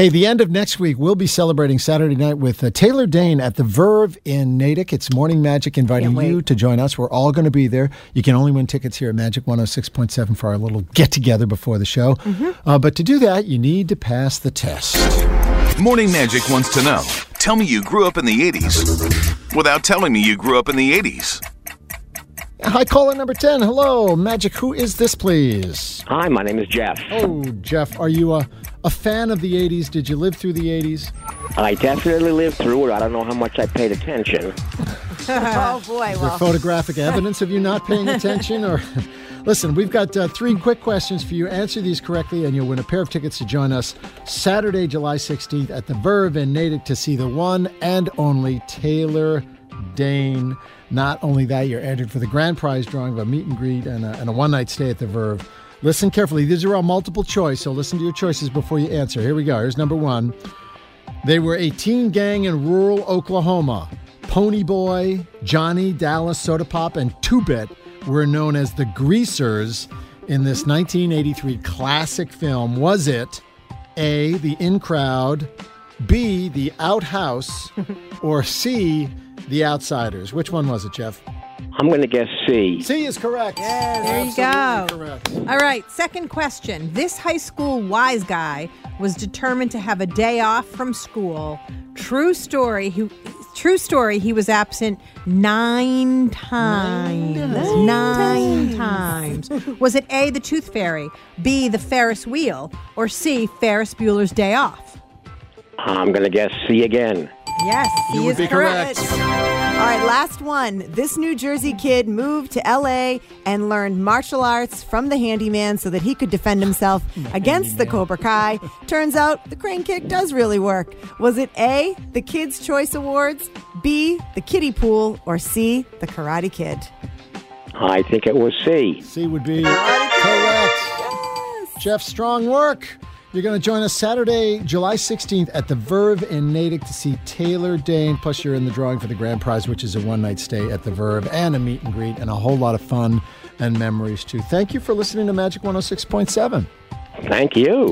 Hey, the end of next week, we'll be celebrating Saturday night with uh, Taylor Dayne at the Verve in Natick. It's Morning Magic inviting you to join us. We're all going to be there. You can only win tickets here at Magic 106.7 for our little get together before the show. Uh, but to do that, you need to pass the test. Morning Magic wants to know. Tell me you grew up in the 80s without telling me you grew up in the 80s. Hi, caller number 10. Hello, Magic. Who is this, please? Hi, my name is Jeff. Oh, Jeff, are you a, a fan of the 80s? Did you live through the 80s? I definitely lived through it. I don't know how much I paid attention. oh boy, There well, photographic evidence of you not paying attention? Or listen, we've got uh, three quick questions for you. Answer these correctly, and you'll win a pair of tickets to join us Saturday, July 16th at the Verve in Natick to see the one and only Taylor Dayne. Not only that, you're entered for the grand prize drawing of a meet and greet and a, and a one night stay at the Verve. Listen carefully. These are all multiple choice, so listen to your choices before you answer. Here we go. Here's number one. They were a teen gang in rural Oklahoma. Pony Boy, Johnny, Dallas, Soda Pop, and Two Bit were known as the Greasers in this 1983 classic film. Was it A, The In Crowd, B, The Outhouse, or C, The Outsiders? Which one was it, Jeff? I'm going to guess C. C is correct. Yes, there you go. Correct. All right, second question. This high school wise guy was determined to have a day off from school. True story. He, true story. He was absent nine times. Nine, times. Was it A, the Tooth Fairy, B, the Ferris Wheel, or C, Ferris Bueller's Day Off? I'm going to guess C again. Yes, You he would is be correct. All right, last one. This New Jersey kid moved to LA and learned martial arts from the handyman so that he could defend himself against the Cobra Kai. Turns out the crane kick does really work. Was it A, the Kids' Choice Awards, B, the kiddie pool, or C, the Karate Kid? I think it was C. C would be correct. Jeff, strong work. You're going to join us Saturday, July 16th at the Verve in Natick to see Taylor Dayne. Plus, you're in the drawing for the grand prize, which is a one night stay at the Verve and a meet and greet and a whole lot of fun and memories, too. Thank you for listening to Magic 106.7. Thank you.